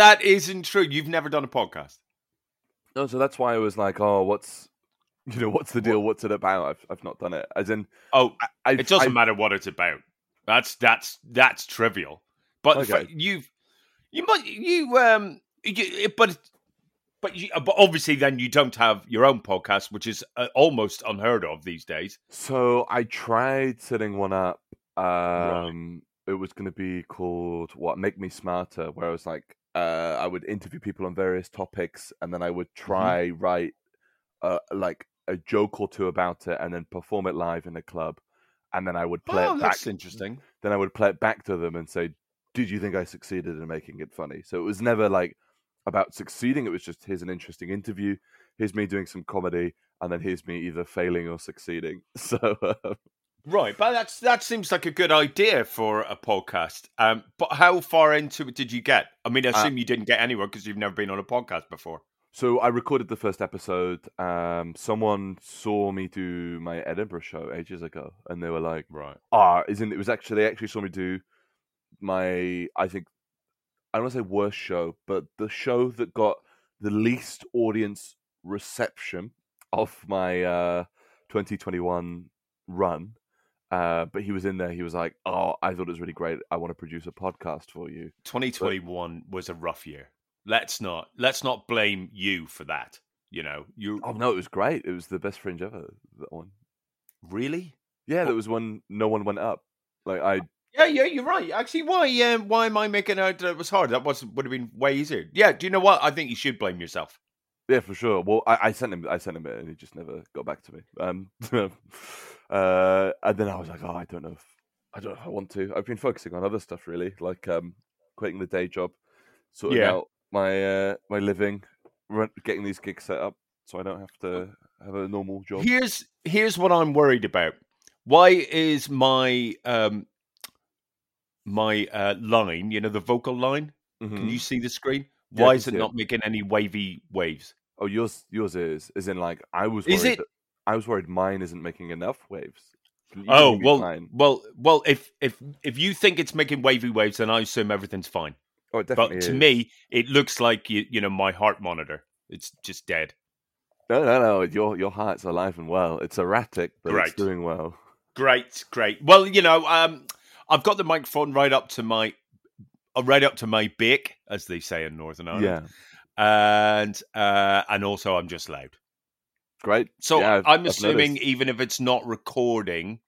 That isn't true. You've never done a podcast. No, so that's why I was like, oh, what's you know, what's the deal? What's it about? I've I've not done it. As in, Oh, I, it doesn't I, matter what it's about. That's that's that's trivial. But Okay. you've you might you um you, but but you, but obviously then you don't have your own podcast, which is uh, almost unheard of these days. So I tried setting one up. Um, it was going to be called what? Make Me Smarter, where I was like, uh, I would interview people on various topics, and then I would Mm-hmm. try write uh, like a joke or two about it, and then perform it live in a club, and then I would play oh, it back. that's interesting. Then I would play it back to them and say, "Did you think I succeeded in making it funny?" So it was never like about succeeding. It was just here's an interesting interview, here's me doing some comedy, and then here's me either failing or succeeding. So. Uh, Right, but that's that seems like a good idea for a podcast. Um, but how far into it did you get? I mean, I Uh, assume you didn't get anywhere because you've never been on a podcast before. So I recorded the first episode. Um, someone saw me do my Edinburgh show ages ago, and they were like, Right. "Ah, isn't it was actually they actually saw me do my I think I don't want to say worst show, but the show that got the least audience reception of my uh, 2021 run." Uh, but he was in there. He was like, "Oh, I thought it was really great. I want to produce a podcast for you." 2021 was a rough year. Let's not let's not blame you for that. You know, you Oh no, it was great. It was the best fringe ever. That one. really? Yeah, there was one. No one went up. Like I, Yeah, yeah, you're right. Actually, why um, why am I making out that it was hard? That was would have been way easier. Yeah, do you know what? I think you should blame yourself. Yeah, for sure. Well, I, I sent him. I sent him it, and he just never got back to me. Um, uh, and then I was like, oh, I don't know if I don't know if I want to. I've been focusing on other stuff really, like um, quitting the day job, sorting Yeah. out my uh, my living, getting these gigs set up, so I don't have to have a normal job. Here's here's what I'm worried about. Why is my um my uh line, you know, the vocal line? Can Mhm. you see the screen? Why can is it see it. not making any wavy waves? Oh, yours yours is is in like I was. Worried Is it- that- I was worried mine isn't making enough waves. You Oh well, fine. well, well. If if if you think it's making wavy waves, then I assume everything's fine. Oh, it But definitely to me, it looks like you, you know my heart monitor. It's just dead. no, no, no. Your your heart's alive and well. It's erratic, but Great. it's doing well. Great, great. Well, you know, um, I've got the microphone right up to my, uh, right up to my beak, as they say in Northern Ireland. Yeah, and uh, and also I'm just loud. great. So Yeah, I'm I've assuming noticed. even if it's not recording,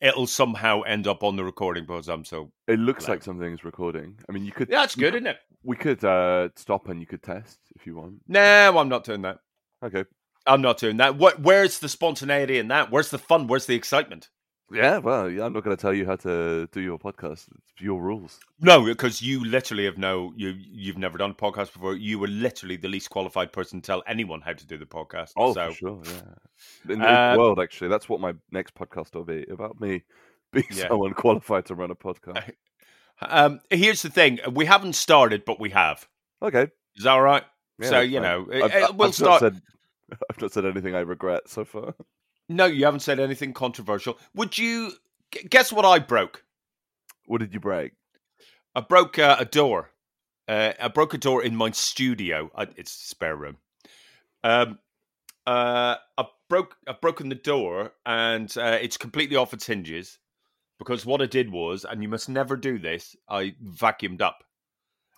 it'll somehow end up on the recording because I'm so. it looks loud. like something's recording. I mean, you could. Yeah, that's good, isn't it? We could uh, stop and you could test if you want. No, I'm not doing that. Okay. I'm not doing that. What? Where's the spontaneity in that? Where's the fun? Where's the excitement? Yeah, well, I'm not going to tell you how to do your podcast. It's your rules. No, because you literally have no you you've never done a podcast before. You were literally the least qualified person to tell anyone how to do the podcast. Oh, so for sure, yeah. In the Uh, world, actually, that's what my next podcast will be about me being Yeah. so unqualified to run a podcast. um, here's the thing: we haven't started, but we have. Okay, Is that all right? yeah, so you fine. know, I've, I've we'll not start. said, I've not said anything I regret so far. No, you haven't said anything controversial. Would you guess what I broke? What did you break? I broke uh, a door. Uh, I broke a door in my studio. I, it's a spare room. Um, uh, I broke. I've broken the door, and uh, it's completely off its hinges. Because what I did was, and you must never do this. I vacuumed up.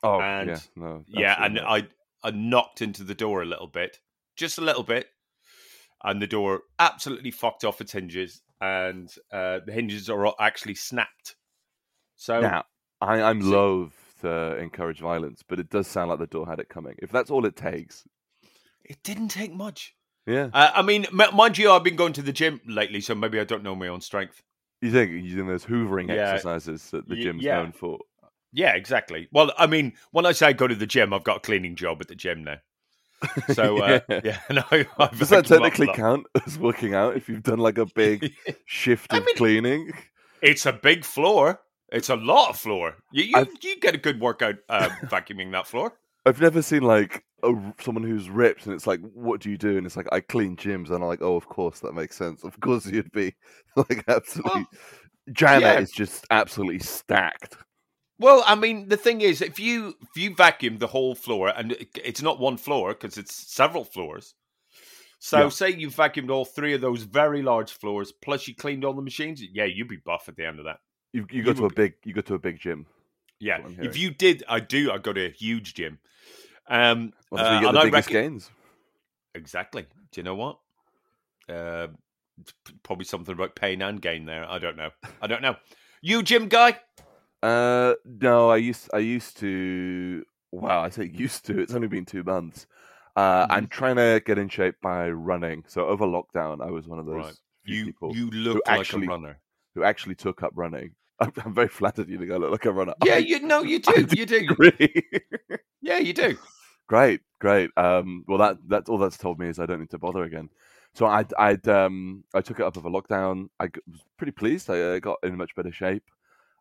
Oh, And- yeah, no, Yeah, and not. I I knocked into the door a little bit, just a little bit, and the door absolutely fucked off its hinges, and uh, the hinges are actually snapped. So now I, I'm See- loath to encourage violence, but it does sound like the door had it coming. If that's all it takes, it didn't take much. yeah. Uh, I mean, m- mind you, I've been going to the gym lately, so maybe I don't know my own strength. You think using those hoovering Yeah. exercises that the Y- gym's yeah. known for? Yeah, exactly. Well, I mean, when I say I go to the gym, I've got a cleaning job at the gym now. So uh, Yeah. yeah, no, I Does that technically count as working out if you've done like a big shift I of mean- cleaning? It's a big floor. It's a lot of floor. You you, I've- you get a good workout uh, vacuuming that floor. I've never seen like a, someone who's ripped and it's like, what do you do? And it's like, I clean gyms. And I'm like, oh, of course, that makes sense. Of course, you'd be like absolutely. Janet yeah. is just absolutely stacked. Well, I mean, the thing is, if you if you vacuum the whole floor, and it's not one floor because it's several floors. So, Yeah. say you vacuumed all three of those very large floors, plus you cleaned all the machines. Yeah, you'd be buff at the end of that. You, you You go to a big, you go to a big gym. Yeah, if you did, I do. I go to a huge gym. Um, Well, so uh, you get and the biggest reckon- gains. Exactly. Do you know what? Uh, probably something about pain and gain there. I don't know. I don't know. You, gym guy? Uh, no, I used, I used to. Wow, I say used to. It's only been two months. Uh, Mm-hmm. I'm trying to get in shape by running. So over lockdown, I was one of those Right. You people you look like actually- a runner. who actually took up running. I'm, I'm very flattered you think I look like a runner. Yeah, I you know you do. You do. agree. Yeah, you do. great, great. Um, well, that that's all that's told me is I don't need to bother again. So I I'd um I took it up over lockdown. I was pretty pleased. I uh, got in much better shape.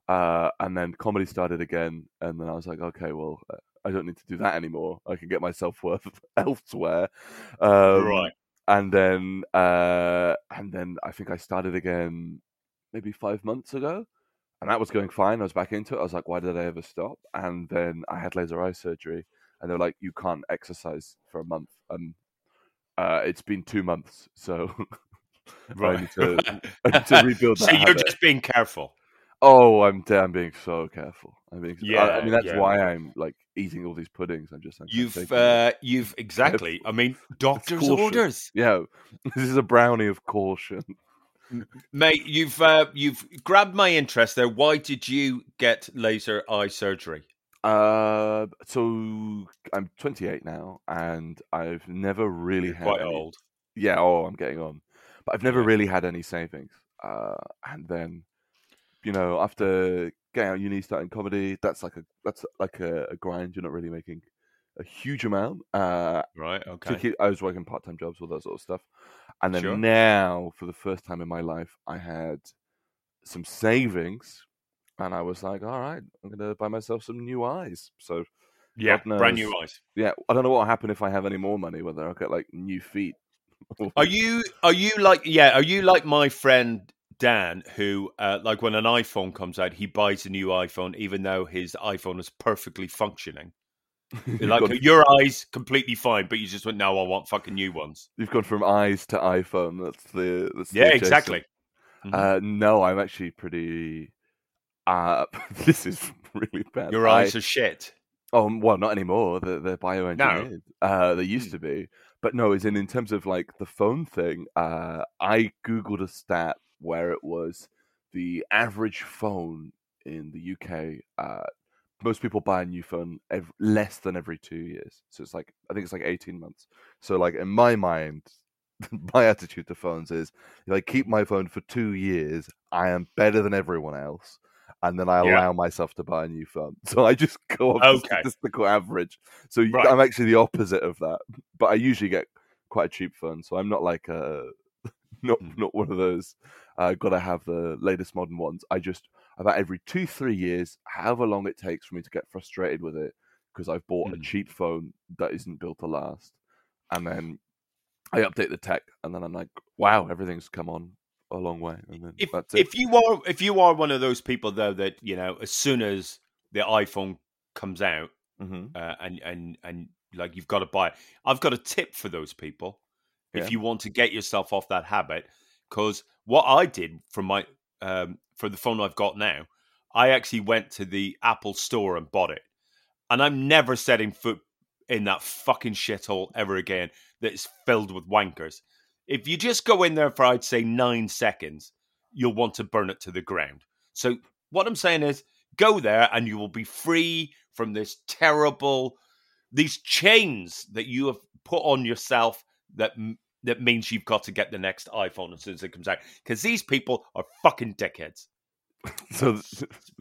Uh, and then comedy started again, and then I was like, okay, well, uh, I don't need to do that anymore. I can get my self worth elsewhere. Um, Right. And then uh, and then I think I started again maybe five months ago, and that was going fine. I was back into it. I was like, why did I ever stop? And then I had laser eye surgery, and they were like, you can't exercise for a month. And uh, it's been two months, so I need to, I need to rebuild that. so you're habit. just being careful. Oh, I'm I'm being so careful. I mean. Yeah, I, I mean that's yeah. why I'm like eating all these puddings. I'm just. I'm You've uh, you've exactly. I mean, doctor's orders, yeah. This is a brownie of caution. mate. You've uh, you've grabbed my interest there. Why did you get laser eye surgery? Uh, so I'm 28 now, and I've never really You're had quite any- old. Yeah, oh, I'm getting on, but I've never really had any savings. Uh, and then, you know, after getting out of uni, starting comedy, that's like a that's like a, a grind. You're not really making a huge amount. Uh, Right. Okay. keep, I was working part time jobs, all that sort of stuff. And then Sure. now, for the first time in my life, I had some savings, and I was like, all right, I'm gonna buy myself some new eyes. So Yeah. Brand new eyes. yeah, I don't know what will happen if I have any more money. Whether I'll get like new feet. Are you? Are you like? Yeah. Are you like my friend Dan, who uh, like when an iPhone comes out, he buys a new iPhone, even though his iPhone is perfectly functioning. like your eyes completely fine, but you just went, no, I want fucking new ones. You've gone from eyes to iPhone. That's the that's Yeah, adjacent. exactly. Mhm. Uh, no, I'm actually pretty. Uh, this is really bad. Your I- eyes are shit. Oh well, not anymore. They're, they're bioengineered. Uh, they used to be, but no. As in, in terms of like the phone thing, uh, I googled a stat where it was the average phone in the UK. Uh, most people buy a new phone ev- less than every two years. So it's like I think it's like eighteen months. So like in my mind, my attitude to phones is if I keep my phone for two years, I am better than everyone else. And then I Yeah. allow myself to buy a new phone. So I just go off the statistical average. So Right. I'm actually the opposite of that. But I usually get quite a cheap phone. So I'm not like a not Mm. not one of those. Uh, got to have the latest modern ones. I just about every two three years, however long it takes for me to get frustrated with it, because I've bought a Mm. cheap phone that isn't built to last, and then I update the tech, and then I'm like, wow, everything's come on a long way, and then If that's it. if you are if you are one of those people though that you know as soon as the iPhone comes out hmm uh, and and and like you've got to buy it, I've got a tip for those people Yeah. if you want to get yourself off that habit. Because what I did from my um, for the phone I've got now, I actually went to the Apple store and bought it, and I'm never setting foot in that fucking shithole ever again. That is filled with wankers. If you just go in there for I'd say nine seconds, you'll want to burn it to the ground. So what I'm saying is, go there and you will be free from this terrible these chains that you have put on yourself that m- that means you've got to get the next iPhone as soon as it comes out because these people are fucking dickheads. So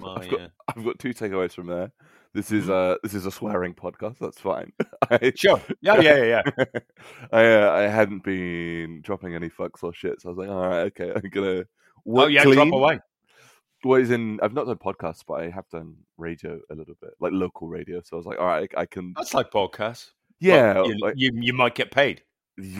I've got uh, I've got two takeaways from there. This is Mhm. uh this is a swearing podcast. That's fine. I, Sure. Yeah, yeah, yeah, yeah. I uh, I hadn't been dropping any fucks or shit, so I was like, all right, okay, I'm gonna work oh yeah, clean. drop away. Well, as in, I've not done podcasts, but I have done radio a little bit, like local radio. So I was like, all right, I, I can. That's like podcasts. Yeah, you, like, you you might get paid.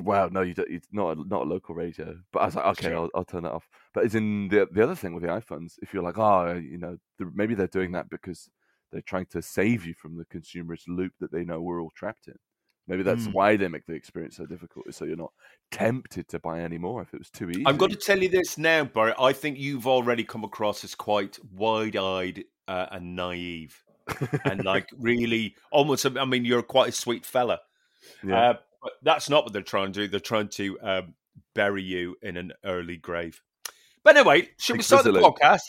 Wow, no, you don't. It's not a, not a local radio. But I was like, okay, I'll, I'll turn that off. But as in the the other thing with the iPhones, if you're like, oh, you know, the, maybe they're doing that because they're trying to save you from the consumerist loop that they know we're all trapped in. Maybe that's Mm. why they make the experience so difficult, so you're not tempted to buy any more if it was too easy. I'm going to tell you this now, Burt. I think you've already come across as quite wide-eyed uh, and naive, and like really almost. I mean, you're quite a sweet fella. yeah. Uh, but that's not what they're trying to do. They're trying to um, bury you in an early grave. But anyway, should we start the podcast?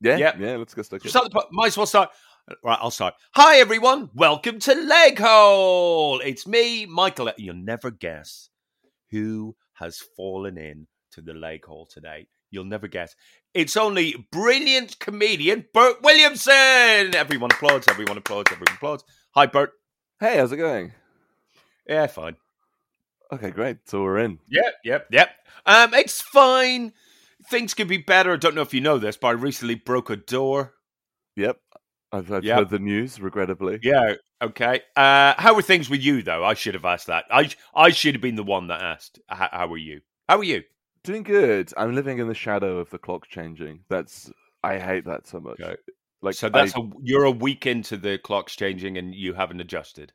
yeah, yeah. yeah, Let's get stuck Should we in. start the Might as well start. Right, I'll start. Hi, everyone. Welcome to Leggehole. It's me, Michael. You'll never guess who has fallen in to the Leggehole today. You'll never guess. It's only brilliant comedian Burt Williamson. Everyone applauds. Everyone applauds. Everyone applauds. Hi, Burt. Hey, how's it going? Yeah, fine. Okay, great. So we're in. Yep, yep, yep. Um, it's fine. Things could be better. I don't know if you know this, but I recently broke a door. Yep. I've, I've Yep. heard the news, regrettably. Yeah. Okay. Uh, how are things with you, though? I should have asked that. I I should have been the one that asked. How, how are you? How are you? Doing good. I'm living in the shadow of the clock changing. That's I hate that so much. Okay. Like so that's I, a, you're a week into the clocks changing, and you haven't adjusted.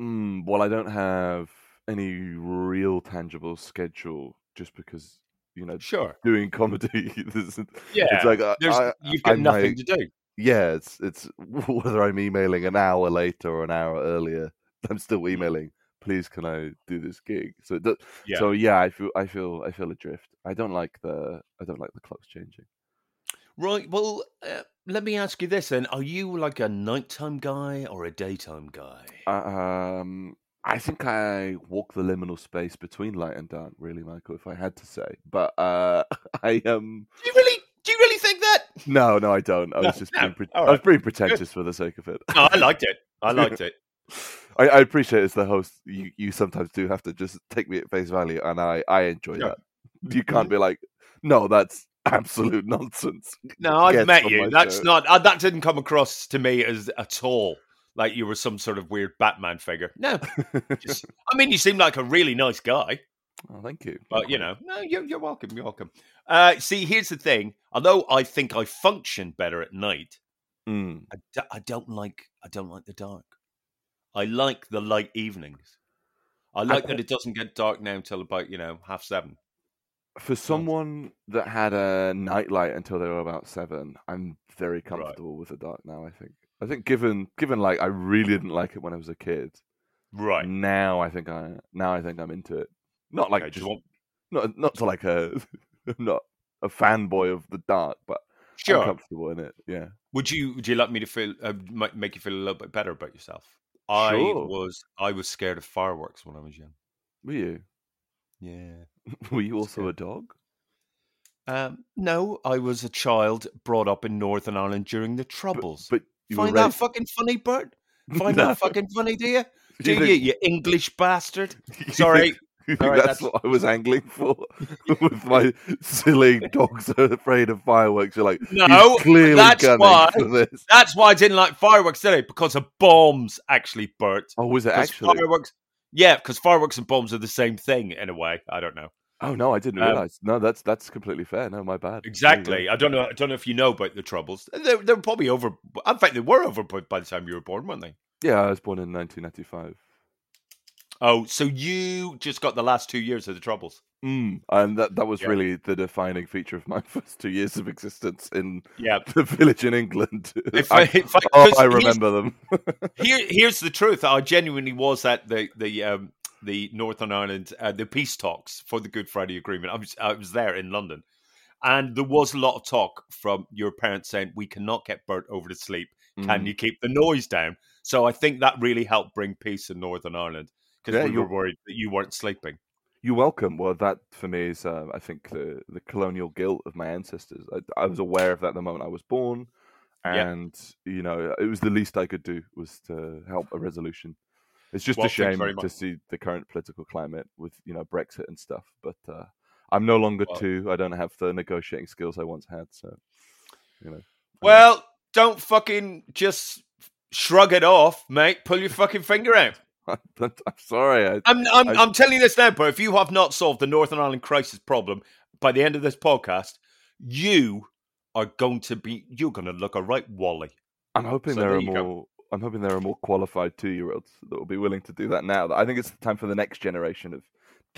mm, well, I don't have any real tangible schedule just because you know Sure. doing comedy. Yeah. it's like I, I, you've got I'm nothing like- to do. yeah, it's it's whether I'm emailing an hour later or an hour earlier. I'm still emailing. Please, can I do this gig? So, does, Yeah. so yeah, I feel I feel I feel adrift. I don't like the I don't like the clocks changing. Right. Well, uh, let me ask you this then: Are you like a nighttime guy or a daytime guy? Um, I think I walk the liminal space between light and dark, really, Michael. If I had to say, but uh, I um, Do you really? Do you really think that? no, no, I don't. I was just no, being, pre- all I was right. being pretentious for the sake of it. No, I liked it. I liked it. I, I appreciate as the host, you, you sometimes do have to just take me at face value, and I I enjoy that. You can't be like, no, that's absolute nonsense. No, I've met you. That's show. not. Uh, that didn't come across to me as at all like you were some sort of weird Batman figure. No, just. I mean, you seem like a really nice guy. Oh, thank you. But you know, no, you're, you're welcome. You're welcome. Uh, see, here's the thing. Although I think I function better at night, Mm. I, d- I don't like I don't like the dark. I like the light evenings. I like that it doesn't get dark now until about you know half seven. For someone that had a nightlight until they were about seven, I'm very comfortable with the dark now. I think. I think given given like I really didn't like it when I was a kid. Right. Now I think I now I think I'm into it. Not like Okay, just want- not not to like a not a fanboy of the dark, but I'm Sure. comfortable in it. Yeah. Would you would you like me to feel uh, make you feel a little bit better about yourself? I Sure. was I was scared of fireworks when I was young. Were you? Yeah. Were you also a dog? Um, no, I was a child brought up in Northern Ireland during the Troubles. But you Find that fucking funny, Burt? Find No. that fucking funny, do you? You Do you, think- you English bastard? Sorry. think- you think All right, that's, that's- what I was angling for with my silly dogs are afraid of fireworks. You're like, No, clearly that's why. That's why I didn't like fireworks today because of bombs. Actually, Burt. Oh, was it actually? fireworks? Yeah, because fireworks and bombs are the same thing in a way. I don't know Oh no, I didn't Um, realize. No, that's that's completely fair. No, my bad. There you go. exactly. I don't know. I don't know if you know about the troubles. They they were probably over. In fact, they were over by the time you were born, weren't they? Yeah, I was born in 1995. Oh, so you just got the last two years of the troubles? Mm, and that that was Yeah. really the defining feature of my first two years of existence in Yeah. the village in England. If I, I- if I- oh, I remember them. Here, here's the truth. I genuinely was at the the um, the Northern Ireland uh, the peace talks for the Good Friday Agreement. I was I was there in London, and there was a lot of talk from your parents saying we cannot get Burt over to sleep. Can Mm. you keep the noise down? So I think that really helped bring peace in Northern Ireland because Yeah, we were worried that you weren't sleeping. You're welcome. Well, that for me is, uh, I think, the the colonial guilt of my ancestors. I, I was aware of that the moment I was born, Yeah. and you know, it was the least I could do was to help a resolution. It's just Well, a shame to see the current political climate with you know Brexit and stuff. But uh, I'm no longer Well- two. I don't have the negotiating skills I once had. So, you know. Well, don't fucking just shrug it off, mate. Pull your fucking finger out. I'm sorry. I, I'm I'm, I- I'm telling you this now, but if you have not solved the Northern Ireland crisis problem by the end of this podcast, you are going to be you're going to look a right wally. I'm hoping So there there are more go. I'm hoping there are more qualified two-year-olds that will be willing to do that now. I think it's time for the next generation of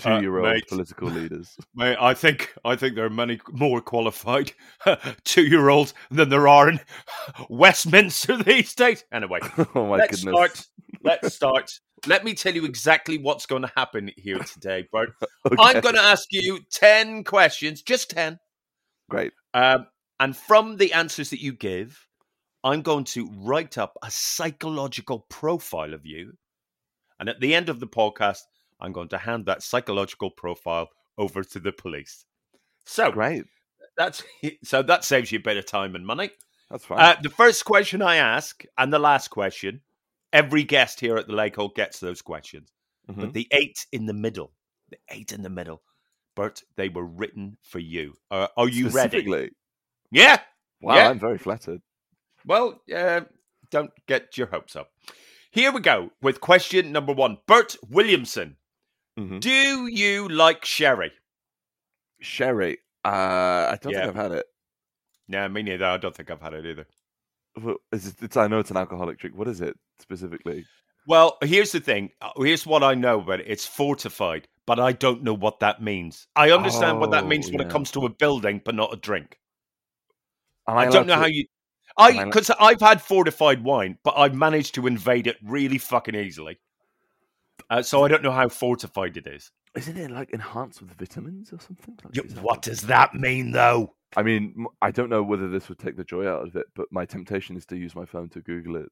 Uh, two-year-old mate. political leaders. Mate, I think I think there are many more qualified two year olds than there are in Westminster these days. Anyway, oh my let's goodness! start. Let's start. Let me tell you exactly what's going to happen here today, Burt. Okay, I'm going to ask you 10 questions, just 10. Great. Um, and from the answers that you give, I'm going to write up a psychological profile of you. And at the end of the podcast, I'm going to hand that psychological profile over to the police. So Great. that's so that saves you a bit of time and money. That's fine. Uh, the first question I ask and the last question, every guest here at the Leggehole gets those questions. Mhm. But the eight in the middle, the eight in the middle, Burt, they were written for you. Uh, are you ready? Yeah. Wow, Yeah. I'm very flattered. Well, uh, don't get your hopes up. Here we go with question number one. Burt Williamson, Mhm. do you like sherry? Sherry. Uh, I don't Yeah. think I've had it. No, me neither. I don't think I've had it either. Well, is it- it's, I know it's an alcoholic drink. What is it specifically? Well, here's the thing. Uh, Here's what I know about it. It's fortified, but I don't know what that means. I understand what that Oh, means when it comes to a building, but not a drink. Am I, don't know to- how you. Am I I allo- because I've had fortified wine, but I've managed to invade it really fucking easily. Uh, so I don't know how fortified it is. Isn't it like enhanced with vitamins or something? Like, Yeah, is What does that mean, though? I mean, I don't know whether this would take the joy out of it, but my temptation is to use my phone to Google it.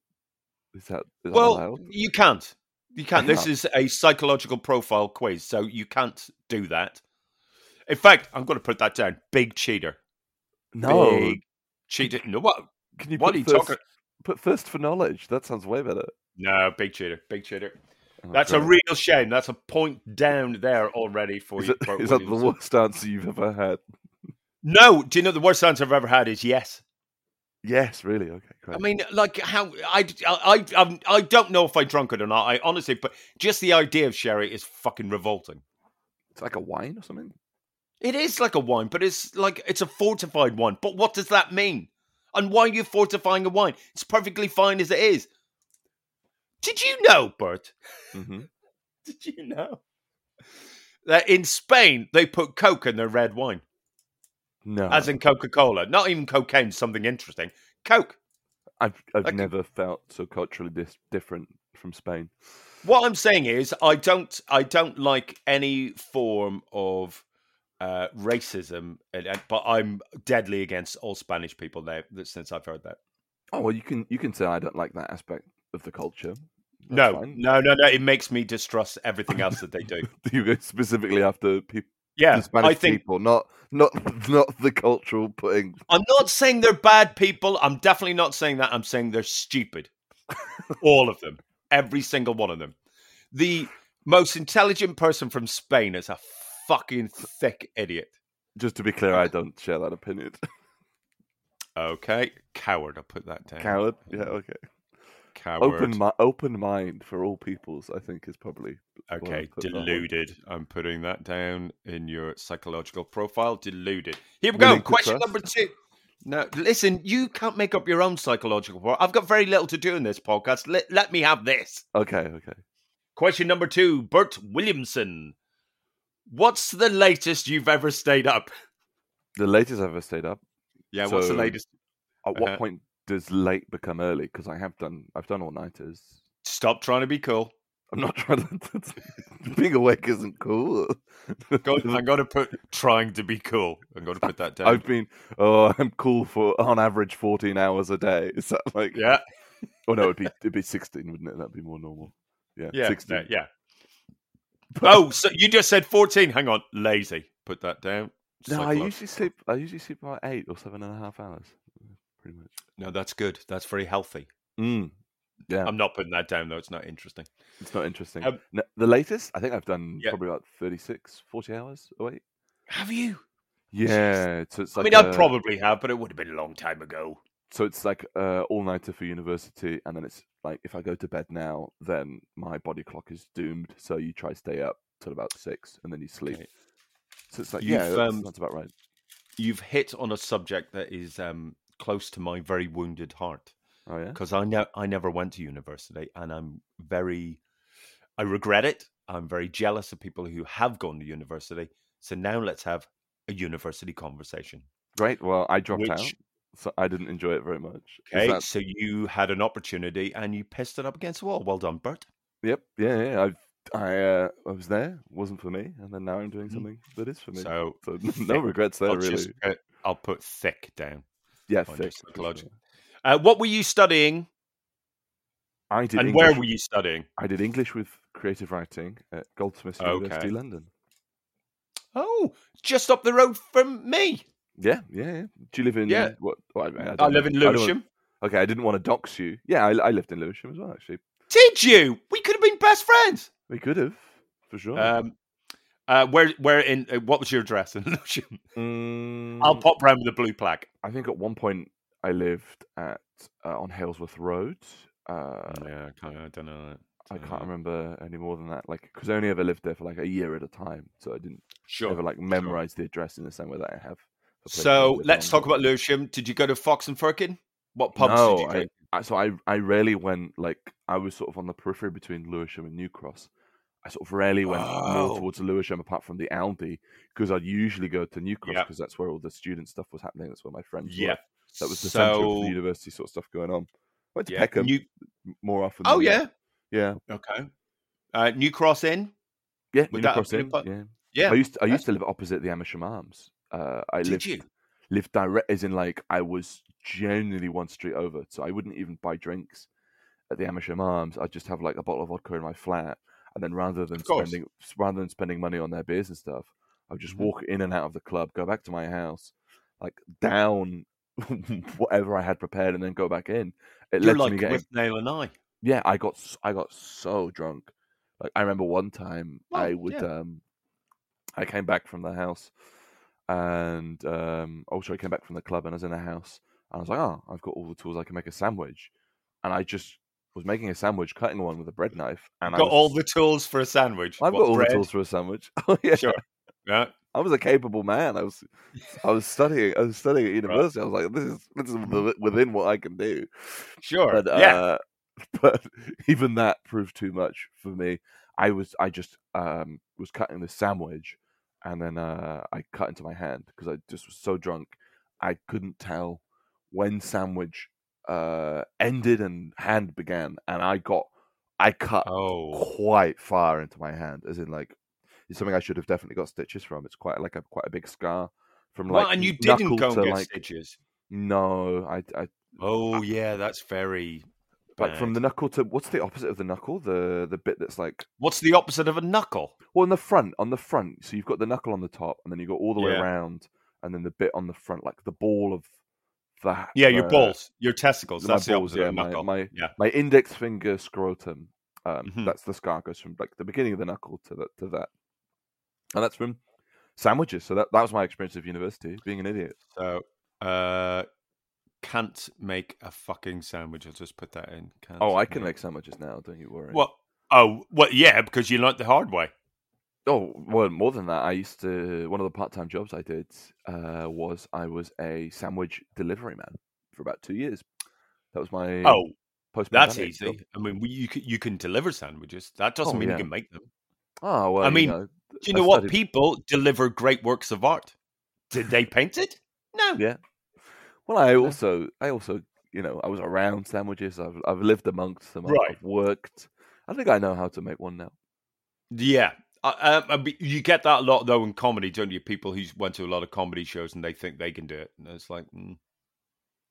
Is that, is that Well, allowed? you can't. You can't. This is a psychological profile quiz, so you can't do that. In fact, I'm going to put that down. Big cheater. No. Big cheater. No, what? Can you What put are you thirst, talking? Put thirst for knowledge. That sounds way better. No, big cheater. Big cheater. Oh, That's a real shame. That's a point down there already for Is, you. it, is that the worst answer you've ever had? No. Do you know the worst answer I've ever had is yes. Yes, really. Okay, great. I mean, like how I, I, I, I don't know if I drunk it or not. I honestly, but just the idea of sherry is fucking revolting. It's like a wine or something. It is like a wine, but it's like it's a fortified wine. But what does that mean? And why are you fortifying a wine? It's perfectly fine as it is. Did you know, Burt? hmm Did you know that in Spain they put Coke in their red wine, No, as in Coca Cola? Not even cocaine. Something interesting. Coke. I've I've like- never felt so culturally dis- different from Spain. What I'm saying is, I don't, I don't like any form of uh, racism, and, and- but I'm deadly against all Spanish people now. that- Since I've heard that, Oh well, you can you can say I don't like that aspect of the culture. That's no, fine. no, no, no. It makes me distrust everything else that they do. you go specifically after people, Yeah, the Spanish I think people, not not not the cultural putting. I'm not saying they're bad people. I'm definitely not saying that. I'm saying they're stupid. All of them. Every single one of them. The most intelligent person from Spain is a fucking thick idiot. Just to be clear, I don't share that opinion. Okay. Coward. I'll put that down. Coward, yeah, okay. Coward. Open mi- open mind for all peoples, I think, is probably Okay, put that one. deluded. I'm putting that down in your psychological profile. Deluded. Here we Willing go. Question trust? number two. No, listen, you can't make up your own psychological profile. I've got very little to do in this podcast. Let, let me have this. Okay, okay. Question number two, Burt Williamson. What's the latest you've ever stayed up? The latest I've ever stayed up. Yeah, what's the latest? At what Uh-huh. point does late become early? Because I have done, I've done all nighters. Stop trying to be cool. I'm not trying to. being awake isn't cool. I'm going to put trying to be cool. I'm going to put that down. I've been. Oh, I'm cool for on average 14 hours a day. Is that like? yeah, Oh no, it'd be it'd be 16, wouldn't it? That'd be more normal. Yeah, yeah, 16. yeah, yeah. Oh, so you just said 14. Hang on, lazy. Put that down. No, I usually sleep. I usually sleep about eight or seven and a half hours, pretty much. No, that's good. That's very healthy. Mm. Yeah, I'm not putting that down though. It's not interesting. it's not interesting. Um, No, the latest, I think I've done Yeah. probably about 36, 40 hours awake. Have you? Yeah, so it's I mean, I a- probably have, but it would have been a long time ago. So it's like uh, all nighter for university, and then it's like if I go to bed now, then my body clock is doomed. So you try to stay up till about six, and then you sleep. Okay. So it's like You've, yeah, that's, um, that's about right. You've hit on a subject that is um, close to my very wounded heart. Oh yeah, because I ne- I never went to university, and I'm very, I regret it. I'm very jealous of people who have gone to university. So now let's have a university conversation. great. Well, I dropped out, Which- so I didn't enjoy it very much. Okay, that- so you had an opportunity and you pissed it up against the wall. Well done, Burt. Yep. Yeah. Yeah. I've, I uh, I was there. Wasn't for me, and then now I'm doing something that is for me. So So no regrets there, I'll really. just uh, I'll put thick down. yeah. Thick. sure. Uh, what were you studying, I did. and English, where were you studying? I did English with creative writing at Goldsmiths University, London. Oh, just up the road from me. Yeah, yeah, yeah. Do you live in? Yeah. What? well, I, I I live in I Lewisham. Okay, I didn't want to dox you. Yeah, I, I lived in Lewisham as well. Actually, Did you? We could have been best friends. we could have for sure. Um, uh, where, where in? Uh, what was your address in Lewisham? Mm, I'll pop round with a blue plaque. I think at one point I lived at uh, on Halesworth Road. Uh, yeah, I, can't, I don't know. That. I can't Uh, remember any more than that. Like, because I only ever lived there for like a year at a time, so I didn't Sure. ever like memorize the address in the same way that I have. I So let's talk about Lewisham. Did you go to Fox and Firkin? What pubs no, did you go? I, I, so I I rarely went like I was sort of on the periphery between Lewisham and New Cross. I sort of rarely went Oh. more towards Lewisham apart from the Aldi because I'd usually go to New Cross Yeah. because that's where all the student stuff was happening. That's where my friends Yeah. were. That was the centre of the university sort of stuff going on. Went to Yeah. Peckham New, more often. oh yeah. not. yeah, Okay. Uh, New Cross Inn. yeah. Would New Cross been Inn, yeah. Yeah. I used to, I that's- used to live opposite the Amersham Arms. Uh, I Did lived you? lived direct as in like I was genuinely one street over, so I wouldn't even buy drinks at the Amersham Arms. I'd just have like a bottle of vodka in my flat, and then rather than spending rather than spending money on their beers and stuff, I'd just Mhm. walk in and out of the club, go back to my house, like down whatever I had prepared, and then go back in. It You're led to like me getting with Nail and I. yeah, I got I got so drunk. Like I remember one time I would yeah. um I came back from the house and um also I came back from the club and I was in the house and I was like, Oh, I've got all the tools I can make a sandwich. And I just was making a sandwich, cutting one with a bread knife, and I got was, all the tools for a sandwich. I've What, got all bread? the tools for a sandwich. Oh yeah, Sure. Yeah. I was a capable man. I was, I was studying. I was studying at Right. university. I was like, this is this is within what I can do. Sure. But yeah. uh, but even that proved too much for me. I was I just um was cutting the sandwich, and then uh, I cut into my hand because I just was so drunk. I couldn't tell when sandwich uh ended and hand began, and I got I cut Oh. quite far into my hand, as in like it's something I should have definitely got stitches from. It's quite like a quite a big scar from like well, and you didn't go and to, get like stitches. no, I I Oh yeah, that's very like from the knuckle to what's the opposite of the knuckle? The the bit that's like What's the opposite of a knuckle? well on the front on the front. So you've got the knuckle on the top, and then you go all the way around, and then the bit on the front, like the ball of the Yeah, your the- balls, your testicles. That's the balls, opposite yeah, of a my, knuckle. my yeah. my index finger scrotum. Um, Mhm. That's the scar goes from like the beginning of the knuckle to that to that, and that's from sandwiches. So that that was my experience of university, being an idiot. So, uh, can't make a fucking sandwich. I'll just put that in. Can't Oh, I can make sandwiches now. Don't you worry. What? Oh, well, yeah, because you learnt the hard way. Oh, well, more than that, I used to. One of the part-time jobs I did uh, was I was a sandwich delivery man for about two years. That was my Oh, post. that's easy. I mean, you can, you can deliver sandwiches. That doesn't Oh, mean yeah. you can make them. Oh well, I you mean, know, Do you know what? People deliver great works of art. Did they paint it? No. Yeah. Well, I also, I also, you know, I was around sandwiches. I've, I've lived amongst them. I've, Right. I've worked. I think I know how to make one now. Yeah. Uh, you get that a lot though in comedy, don't you? People who went to a lot of comedy shows and they think they can do it, and it's like, mm.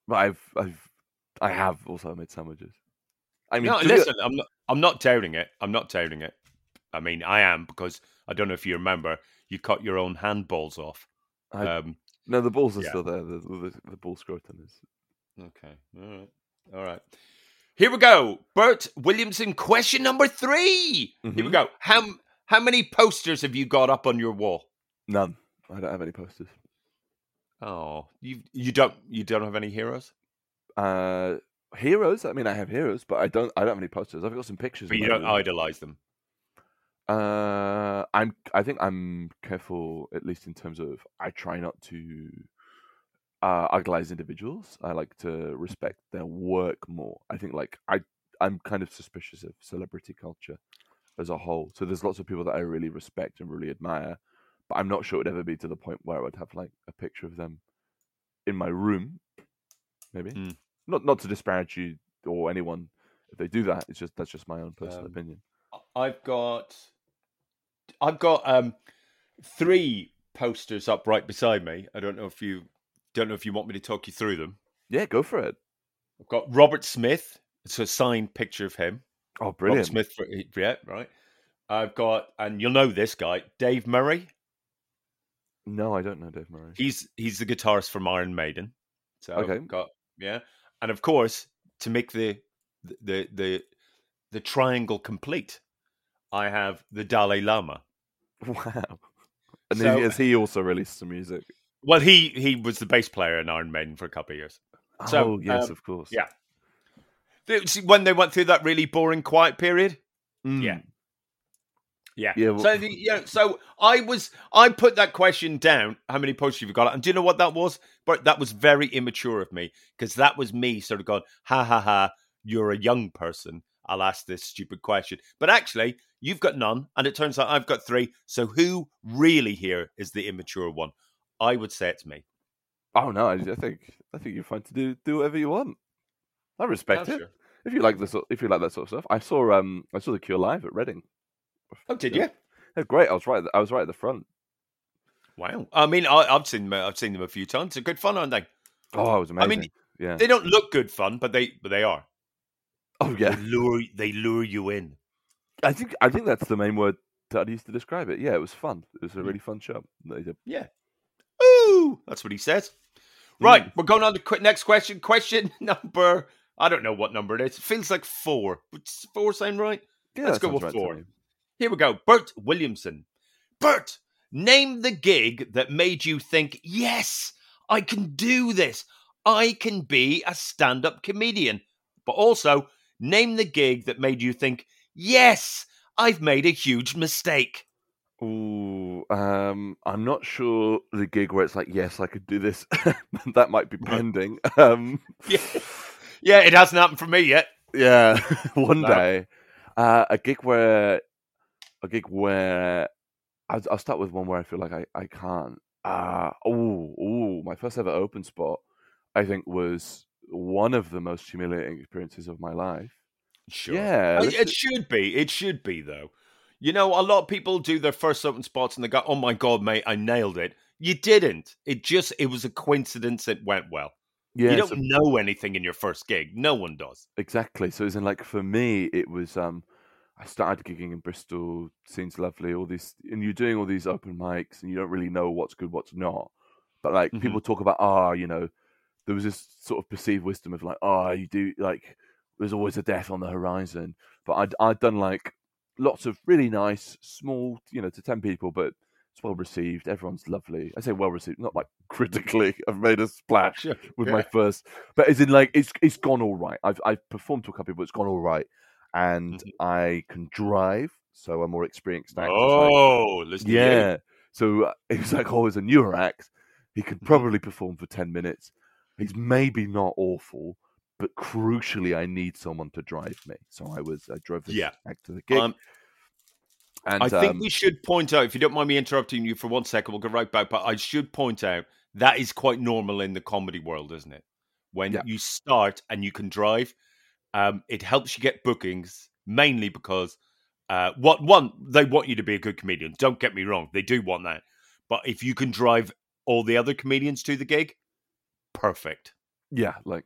But I've, I've, I have also made sandwiches. I mean, no. Listen, I'm not. I'm not doubting it. I'm not doubting it. I mean, I am because I don't know if you remember, you cut your own handballs off. I- Um, no, the balls are yeah. still there. The, the, the ball scrotum is. okay. All right. All right. Here we go. Burt Williamson, question number 3 Here we Mhm. go. How how many posters have you got up on your wall? None. I don't have any posters. Oh, you you don't you don't have any heroes, Uh, heroes. I mean, I have heroes, but I don't. I don't have any posters. I've got some pictures. but you don't idolize them. Uh, I'm. I think I'm careful, at least in terms of I try not to uh, idolize individuals. I like to respect their work more. I think, like I, I'm kind of suspicious of celebrity culture as a whole. So there's lots of people that I really respect and really admire, but I'm not sure it would ever be to the point where I would have like a picture of them in my room. Maybe Mm. not. Not to disparage you or anyone if they do that. It's just that's just my own personal Um, opinion. I've got I've got um three posters up right beside me. I don't know if you don't know if you want me to talk you through them. Yeah, go for it. I've got Robert Smith. It's a signed picture of him. Oh, brilliant! Robert! Smith, for, yeah, right. I've got, and you'll know this guy, Dave Murray. No, I don't know Dave Murray. He's he's the guitarist from Iron Maiden. So Okay. I've got yeah, and of course to make the the the the triangle complete, I have the Dalai Lama. Wow. And So- has he also released some music? Well, he he was the bass player in Iron Maiden for a couple of years. So, oh, yes, um, of course. yeah. When they went through that really boring quiet period, Mm. Yeah. yeah, Yeah, well- So the, you know, so I was I put that question down. How many posters have you got? And do you know what that was? But that was very immature of me because that was me sort of going, ha ha ha. You're a young person. I'll ask this stupid question. But actually, you've got none, and it turns out I've got three. So who really here is the immature one? I would say it's me. Oh no, I, think I think you're fine to do do whatever you want. I respect Oh, it. sure. If you like this, if you like that sort of stuff. I saw um I saw the Cure live at Reading. Oh, did Yeah. you? They're great. I was right. I was right at the front. Wow. I mean, I, I've seen them. I've seen them a few times. They're good fun, aren't they? Oh, it was amazing. I mean, yeah. They don't look good fun, but they but they are. Oh yeah. They lure they lure you in. I think I think that's the main word that I used to describe it. Yeah, it was fun. It was a really fun show. Yeah. Ooh, that's what he says. Right, mm. we're going on to qu- next question. Question number I don't know what number it is. It feels like four. Four sound right? Yeah, Let's go with right four. Here we go. Burt Williamson. Burt, name the gig that made you think, yes, I can do this. I can be a stand up comedian. But also, Name the gig that made you think, yes, I've made a huge mistake. Ooh, um, I'm not sure the gig where it's like, yes, I could do this. that might be pending. Um, Yeah, yeah, it hasn't happened for me yet. yeah, one No. day, uh, a gig where, a gig where, I'll, I'll start with one where I feel like I, I can't. Uh, oh, oh, my first ever open spot, I think was one of the most humiliating experiences of my life. Sure. Yeah, I- this it should be. It should be though. You know, a lot of people do their first open spots and they go, "Oh my god, mate, I nailed it." You didn't. It just it was a coincidence. It went well. Yeah, you don't so- know anything in your first gig. No one does. Exactly. So in like for me, it was um I started gigging in Bristol, seems lovely, all these and you're doing all these open mics and you don't really know what's good, what's not. But like Mhm. people talk about ah, you know, there was this sort of perceived wisdom of like, oh, you do like there's always a death on the horizon. But I'd I'd done like lots of really nice, small, you know, to ten people, but it's well received. Everyone's lovely. I say well received, not like critically. I've made a splash Sure. with Yeah. my first, but as in like it's it's gone all right. I've I've performed to a couple people, it's gone all right, and Mhm. I can drive, so I'm more experienced now. It's like- Oh, you. yeah. So uh, it was like, oh, as a newer act, he could Mm-hmm. probably perform for ten minutes. He's maybe not awful, but crucially, I need someone to drive me. So I was I drove this Yeah. act to the gig, Um, and I think um, we should point out, if you don't mind me interrupting you for one second, we'll go right back. But I should point out that is quite normal in the comedy world, isn't it? When Yeah. you start and you can drive, um, it helps you get bookings mainly because uh, what one they want you to be a good comedian. Don't get me wrong, they do want that. But if you can drive all the other comedians to the gig, perfect. yeah, like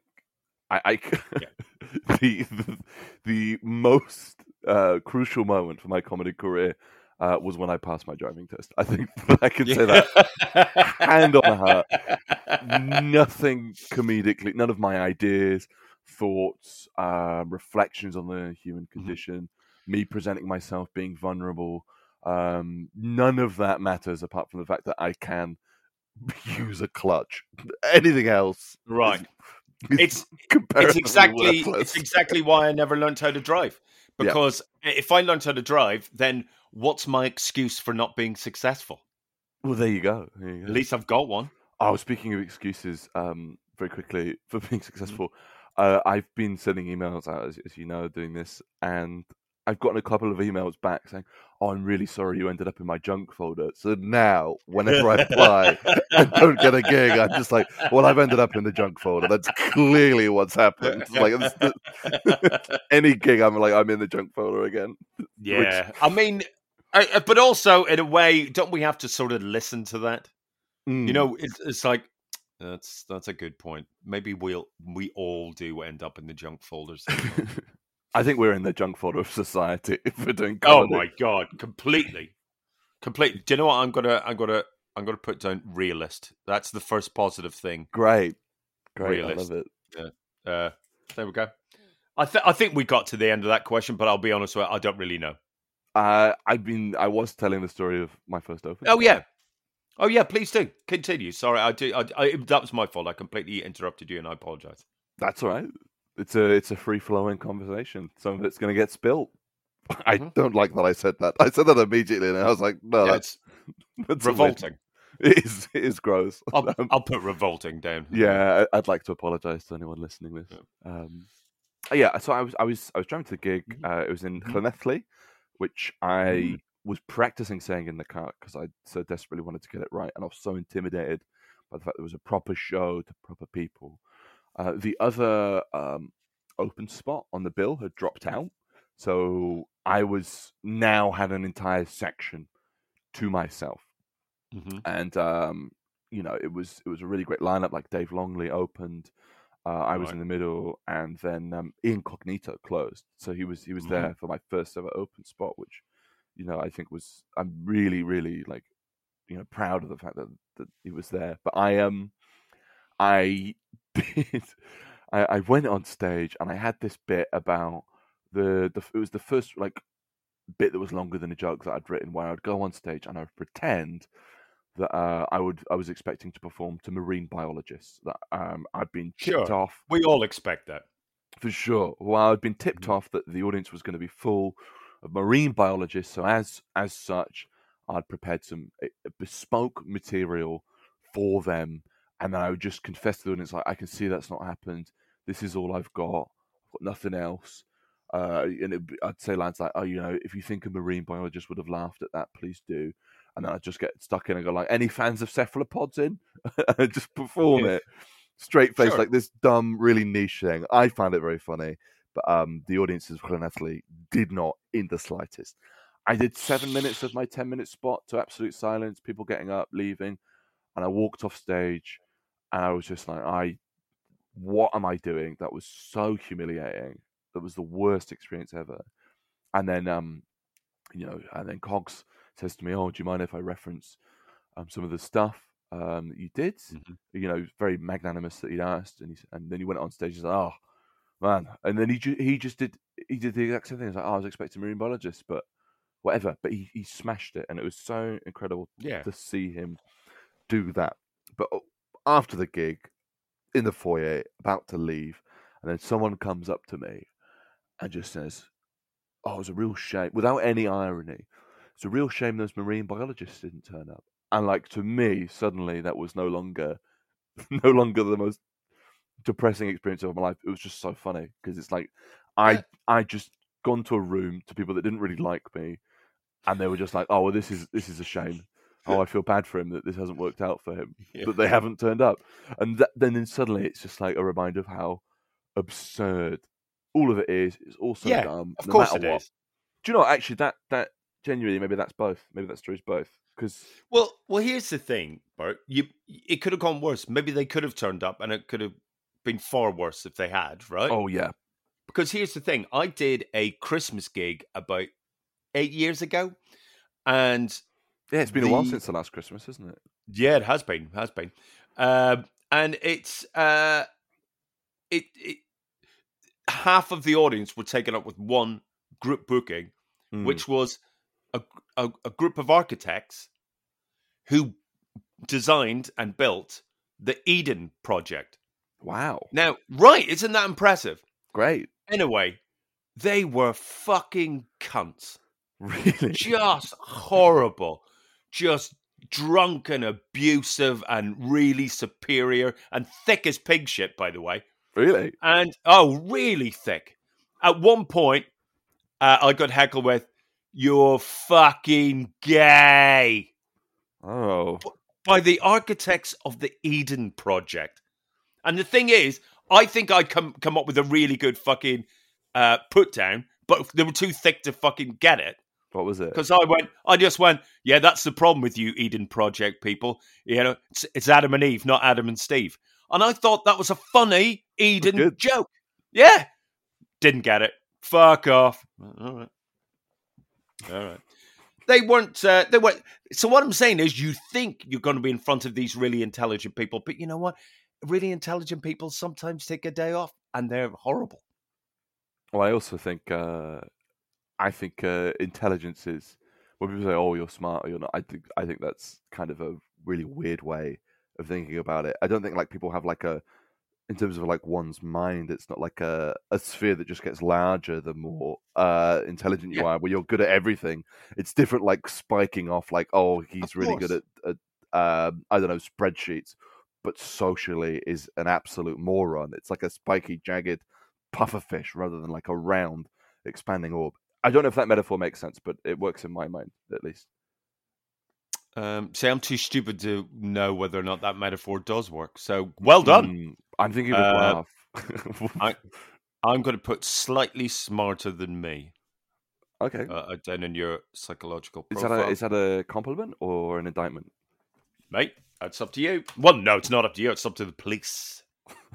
I, I the, the the most uh, crucial moment for my comedy career uh, was when I passed my driving test. I think I can say that hand on the heart. Nothing comedically, none of my ideas, thoughts, uh, reflections on the human condition, me presenting myself being vulnerable. Um, none of that matters apart from the fact that I can use a clutch. Anything else, Right. It's it's exactly worthless. it's exactly why I never learned how to drive. Yeah. Because if I learned how to drive, then what's my excuse for not being successful? Well, there you go. There you At least I've got one. Oh, speaking of excuses, um, very quickly for being Mm-hmm. successful, uh, I've been sending emails out, as, as you know, doing this, and I've gotten a couple of emails back saying, "Oh, I'm really sorry you ended up in my junk folder." So now, whenever I apply and don't get a gig, I'm just like, "Well, I've ended up in the junk folder." That's clearly what's happened. Like any gig, I'm like, I'm in the junk folder again. Yeah, I mean, I- but also in a way, don't we have to sort of listen to that? Mm. You know, it's, it's like that's that's a good point. Maybe we'll we all do end up in the junk folders. I think we're in the junk folder of society if we're doing oh my god, completely, completely. Do you know what I'm gonna I'm gonna I'm gonna put down realist. That's the first positive thing. Great, great, Realist. I love it. Uh, there we go. I th- I think we got to the end of that question, but I'll be honest with you, I don't really know. Uh, I've been. I was telling the story of my first open. Oh yeah, oh yeah. Please do continue. Sorry, I do. I, I, that was my fault. I completely interrupted you, and I apologize. that's all right. It's a it's a free flowing conversation. Some of it's going to get spilt. I Mhm. don't like that I said that. I said that immediately, and I was like, no, Yeah, that's, that's revolting. It is. It is gross. I'll, Um, I'll put revolting down. yeah, I'd like to apologize to anyone listening to this. Um, uh, yeah, so I was I was I was driving to the gig. Mm-hmm. Uh, it was in Llanelli, which I was practicing saying in the car because I so desperately wanted to get it right, and I was so intimidated by the fact there was a proper show to proper people. Uh, the other um, open spot on the bill had dropped out, so I was now had an entire section to myself Mhm. and um, you know it was it was a really great lineup. Like Dave Longley opened, uh, I was Right. in the middle, and then um, Incognito closed. So he was he was Mhm. there for my first ever open spot, which you know I think was I'm really really like you know proud of the fact that that he was there. But I um I did I, I went on stage and I had this bit about the the it was the first like bit that was longer than the jokes that I'd written where I'd go on stage and I would pretend that uh, I would I was expecting to perform to marine biologists that um, I'd been chipped Sure. off. We all expect that. For sure. Well, I'd been tipped Mm. off that the audience was going to be full of marine biologists, so as as such, I'd prepared some eh, bespoke material for them, and then I would just confess to the audience, like, I can see that's not happened. This is all I've got. I've got nothing else. Uh, and it'd I'd say lines like, "Oh, you know, if you think a marine biologist would have laughed at that, please do." And then I'd just get stuck in and go like, "Any fans of cephalopods in?" and just perform Yeah. it straight face Sure. like this dumb, really niche thing. I found it very funny, but um, the audiences for Llanelli did not in the slightest. I did seven minutes of my ten minute spot to absolute silence, people getting up, leaving, and I walked off stage, and I was just like, I, what am I doing? That was so humiliating. That was the worst experience ever. And then, um, you know, and then Cogs says to me, "Oh, do you mind if I reference um, some of the stuff um, that you did?" Mhm. You know, very magnanimous that he'd asked, and he, and then he went on stage and said, "Oh, man," and then he ju- he just did he did the exact same thing. He's like, oh, "I was expecting marine biologist, but whatever." But he he smashed it, and it was so incredible Yeah. to see him do that. But uh, after the gig, in the foyer, about to leave, and then someone comes up to me and just says, "Oh, it was a real shame." Without any irony, it's a real shame those marine biologists didn't turn up. And like to me, suddenly that was no longer, no longer the most depressing experience of my life. It was just so funny because it's like I I just gone to a room to people that didn't really like me, and they were just like, "Oh, well, this is this is a shame." Oh, I feel bad for him that this hasn't worked out for him, Yeah. that they haven't turned up, and that, then then suddenly it's just like a reminder of how absurd all of it is. It's also Yeah, dumb. Of no course it what. is. Do you know actually that that genuinely maybe that's both. Maybe that story's both because Well, well, here's the thing, Burt. You, it could have gone worse. Maybe they could have turned up, and it could have been far worse if they had, right? oh yeah, Because here's the thing: I did a Christmas gig about eight years ago, and yeah, it's been a while since the last Christmas, isn't it? yeah, it has been, has been, um, and it's uh, it, it half of the audience were taken up with one group booking, Mm. which was a, a, a group of architects who designed and built the Eden project. wow, Now, right, isn't that impressive? great, Anyway, they were fucking cunts. really, Just horrible. Just drunk and abusive and really superior and thick as pig shit, by the way. really. And oh, really thick. At one point, uh, I got heckled with, You're fucking gay Oh, by the architects of the Eden Project. And the thing is, I think I come come up with a really good fucking uh, put down, but they were too thick to fucking get it. What was it? Because I went, I just went, yeah, that's the problem with you Eden Project people. You know, it's, it's Adam and Eve, not Adam and Steve. And I thought that was a funny Eden joke. Yeah, didn't get it. Fuck off. All right, all right. They weren't. Uh, they weren't. So what I'm saying is, you think you're going to be in front of these really intelligent people, but you know what? Really intelligent people sometimes take a day off, and they're horrible. Well, I also think uh, I think uh, intelligence is when people say, "Oh, you're smart," or "You're not." I think I think that's kind of a really weird way of thinking about it. I don't think like people have like a in terms of like one's mind. It's not like a a sphere that just gets larger the more uh, intelligent you Yeah. are. Where you're good at everything. It's different, like spiking off. Like, oh, he's really good at, at um, I don't know spreadsheets, but socially is an absolute moron. It's like a spiky, jagged pufferfish rather than like a round expanding orb. I don't know if that metaphor makes sense, but it works in my mind at least. Um, see, I'm too stupid to know whether or not that metaphor does work. So well done. Mm, I'm thinking of Uh. I- I'm going to put slightly smarter than me okay. uh, down in your psychological is that a is that a compliment or an indictment? Mate, that's up to you. Well, no, it's not up to you. It's up to the police.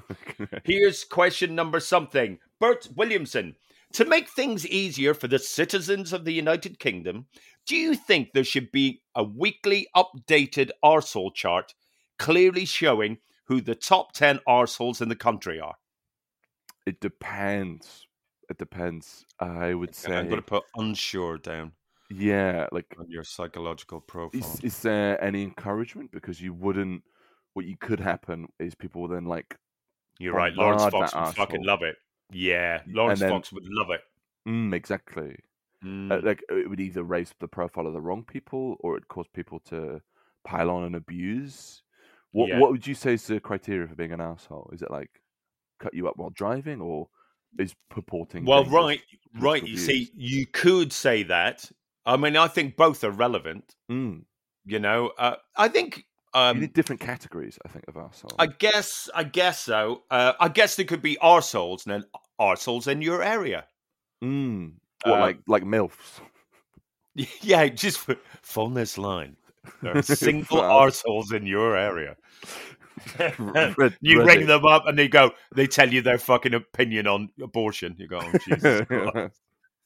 Here's question number something. Burt Williamson. To make things easier for the citizens of the United Kingdom, do you think there should be a weekly updated arsehole chart clearly showing who the top 10 arseholes in the country are? it depends. It depends. I would say. I'm going to put unsure down Yeah, like on your psychological profile. is, is there any encouragement? Because you wouldn't. What you could happen is people will then like You're right. Laurence Fox would fucking love it. Yeah, Laurence then- Fox would love it. Mm, exactly. Mm. Uh, like it would either raise the profile of the wrong people or it'd cause people to pile on and abuse. What Yeah. what would you say is the criteria for being an asshole? Is it like cut you up while driving or is purporting well, right, right. You see, you could say that. I mean, I think both are relevant. Mm. You know, uh, I think. you Um, need different categories, I think, of arsehole. I guess, I guess so. Uh, I guess there could be arseholes and then arseholes in your area. Mm. What, Uh, like like milfs? Yeah, just for, phone this line. There are single arseholes in your area. Red- you Reddit. ring them up and they go, they tell you their fucking opinion on abortion. You go, oh, Jesus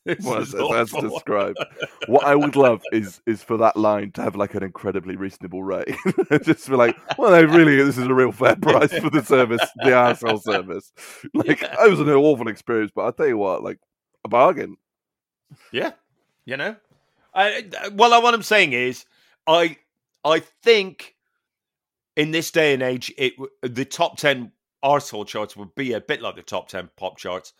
Christ. This Well, is that's, that's awful." described. What I would love is is for that line to have like an incredibly reasonable rate. Just be like, well, no, really, this is a real fair price for the service, the arsehole service. Like, it was an awful experience, but I'll tell you what, like, a bargain. Yeah, you know. I, well, what I'm saying is, I I think in this day and age, it the top ten arsehole charts would be a bit like the top ten pop charts,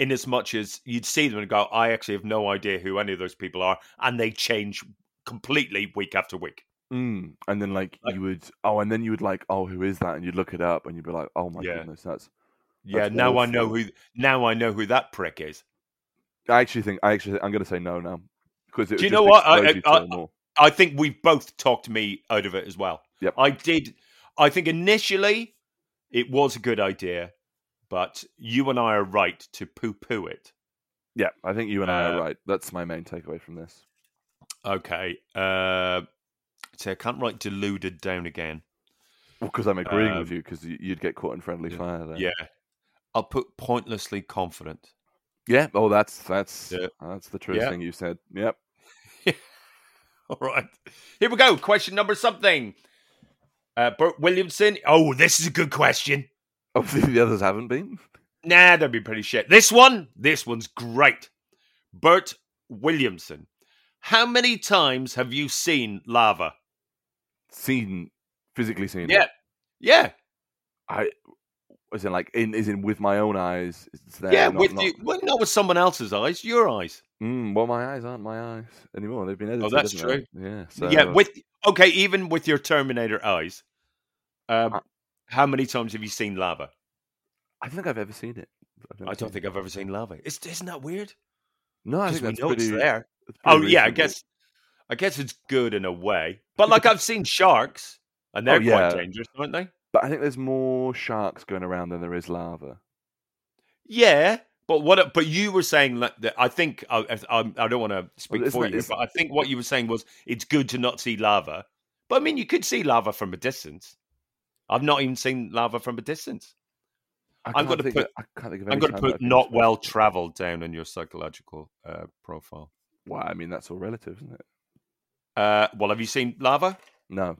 in as much as you'd see them and go, I actually have no idea who any of those people are, and they change completely week after week. Mm. And then, like, Like- you would, oh, and then you would, like, oh, who is that? And you'd look it up and you'd be like, oh my Yeah. goodness, that's. Yeah, That's now I know who. Now I know who that prick is. I actually think, I actually, I'm going to say no now. Because Do you know what? I- to I- I think we've both talked me out of it as well. Yep. I did. I think initially it was a good idea, but you and I are right to poo poo it. Yeah, I think you and I Uh, are right. That's my main takeaway from this. Okay. Uh, so I can't write deluded down again. Because I'm agreeing Um, with you, because you'd get caught in friendly fire there. Yeah. I'll put pointlessly confident. Yeah. Oh, that's that's Yeah. that's the truest Yeah. thing you said. Yep. All right. Here we go. Question number something. Uh, Burt Williamson. Oh, this is a good question. Obviously, the others haven't been. Nah, they'd be pretty shit. This one, this one's great. Burt Williamson. How many times have you seen lava? Seen physically seen. Yeah. It. Yeah. I was in like in is in with my own eyes. It's there. yeah, not, with not, you well, not with someone else's eyes, your eyes. Mm, well, my eyes aren't my eyes anymore. They've been edited. Oh, that's haven't they? Yeah. So, yeah, with okay, even with your Terminator eyes. Um, how many times have you seen lava? I don't think I've ever seen it. I don't think. I've ever seen lava. It's, isn't that weird? No, I think we that's pretty. it's there. pretty Oh yeah, I guess. I guess it's good in a way, but like I've seen sharks, and oh, they're Oh, yeah. quite dangerous, aren't they? But I think there's more sharks going around than there is lava. Yeah, but what? But you were saying that, I think I, I, I don't want to speak isn't for you, but I think what you were saying was it's good to not see lava. But I mean, you could see lava from a distance. I've not even seen lava from a distance. I'm gonna put- of- I can't think of I'm going to put not well traveled down in your psychological uh, profile. Well, I mean that's all relative, isn't it? Uh, well, have you seen lava? No,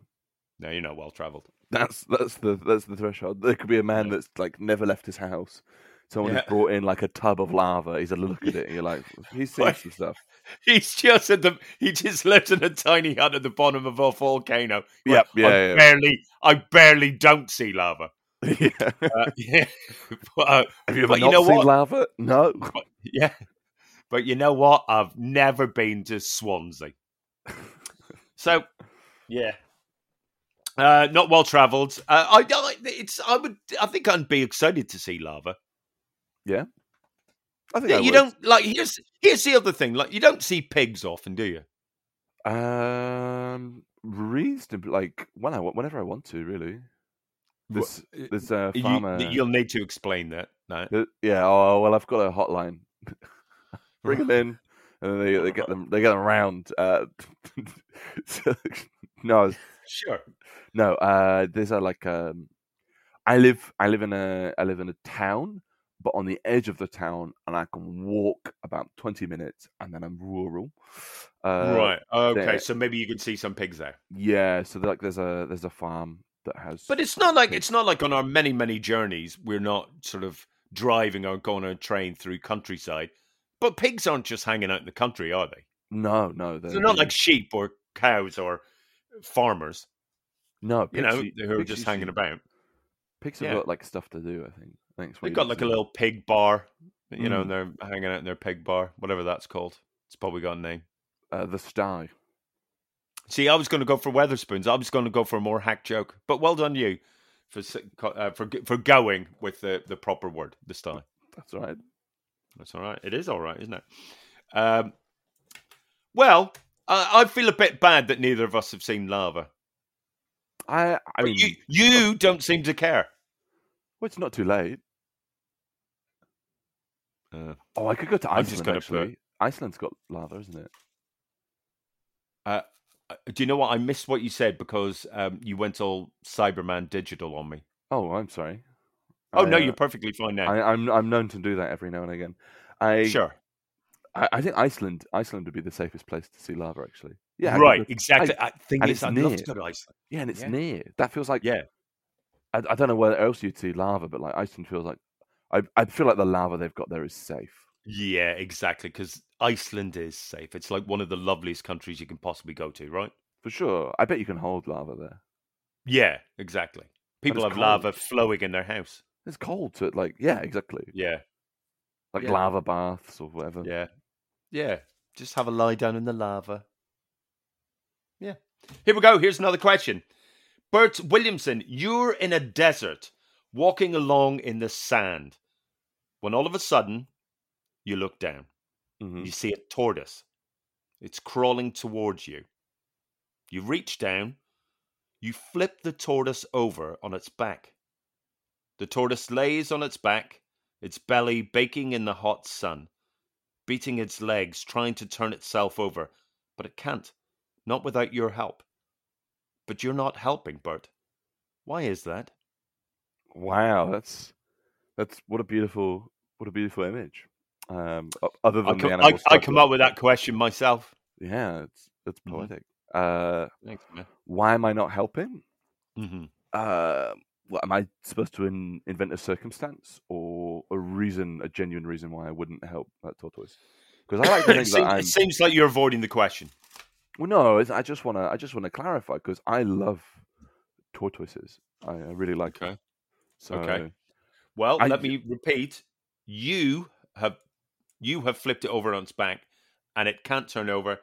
No, you're not well traveled. that's that's the that's the threshold. There could be a man that's like never left his house. Someone Yeah. has brought in like a tub of lava. He's a look at it, and you're like, he's seen some stuff. He's just at the. He just lives in a tiny hut at the bottom of a volcano. Yep, yeah, I yeah. barely. I barely don't see lava. yeah. Uh, yeah, but, uh, Have you ever not you know seen what? lava? No. But- yeah, but you know what? I've never been to Swansea, so yeah, uh, not well travelled. Uh, I, I, it's. I would. I think I'd be excited to see lava. I think Yeah, you would. don't like. Here's here's the other thing. Like, you don't see pigs often, do you? Um, reasonably, like when I whenever I want to, really. There's uh, there's a You, farmer. you'll need to explain that. No. Uh, Yeah. Oh well, I've got a hotline. Bring them in, and then they they get them they get them round. Uh, so- no, Sure. no. Uh, there's a like um, I live I live in a I live in a town, but on the edge of the town, and I can walk about twenty minutes, and then I'm rural. Uh, right. Okay. there- So maybe you can see some pigs there. Yeah. So like there's a there's a farm that has. But it's not like it's not like on our many many journeys we're not sort of driving or going on a train through countryside. But pigs aren't just hanging out in the country, are they? no no they're, They're not they're- like sheep or cows or farmers, no you know, who are just hanging about. Pigs have Yeah. got like stuff to do. I think. I think They've got like a little pig bar, you know, Mm. and they're hanging out in their pig bar, whatever that's called. It's probably got a name. uh, the Sty. See, I was going to go for Wetherspoons. I was going to go for a more hack joke, but well done you for uh, for for going with the, the proper word the Sty. That's all right. That's all right. It is all right, isn't it? Um, well, I, I feel a bit bad that neither of us have seen Lava. I I mean, you you don't seem to care. Well, it's not too late. Uh, Oh, I could go to I'm Iceland. just gonna put- actually, Iceland's got lava, isn't it? uh, do you know what? I missed what you said because um, you went all Cyberman digital on me. Oh, I'm sorry. Oh I, no, uh, you're perfectly fine now. I, I'm I'm known to do that every now and again. I sure. I, I think Iceland Iceland would be the safest place to see lava. Actually, yeah, right, go- exactly. I- I, is, it's I'd love near. to go to Iceland. yeah, and it's Yeah. near. That feels like Yeah, I, I don't know where else you'd see lava, but like Iceland feels like I I feel like the lava they've got there is safe. yeah, exactly. Because Iceland is safe. It's like one of the loveliest countries you can possibly go to, right? For sure. I bet you can hold lava there. Yeah, exactly. People it's have lava flowing in their house. It's cold to like yeah, exactly. Yeah, Like Yeah. lava baths or whatever. yeah, yeah. Just have a lie down in the lava. Yeah. Here we go. Here's another question. Burt Williamson, you're in a desert, walking along in the sand, when all of a sudden you look down. Mhm. You see a tortoise. It's crawling towards you. You reach down. You flip the tortoise over on its back. The tortoise lays on its back, its belly baking in the hot sun, beating its legs, trying to turn itself over, but it can't, not without your help. But you're not helping, Burt. Why is that? Wow, that's that's what a beautiful what a beautiful image. Um, other I than the come, I, I come up with that question myself. Yeah, it's it's Mhm. poetic. Uh, Thanks, man. why am I not helping? hmm Uh, what, am I supposed to in, invent a circumstance or a reason, a genuine reason why I wouldn't help that tortoise? Because I like to think that I'm. it seems like you're avoiding the question. Well, no, I just want to. I just want to clarify because I love tortoises. I, I really like them. Okay. So, Okay. Well, I- let me repeat. You have you have flipped it over on its back, and it can't turn over,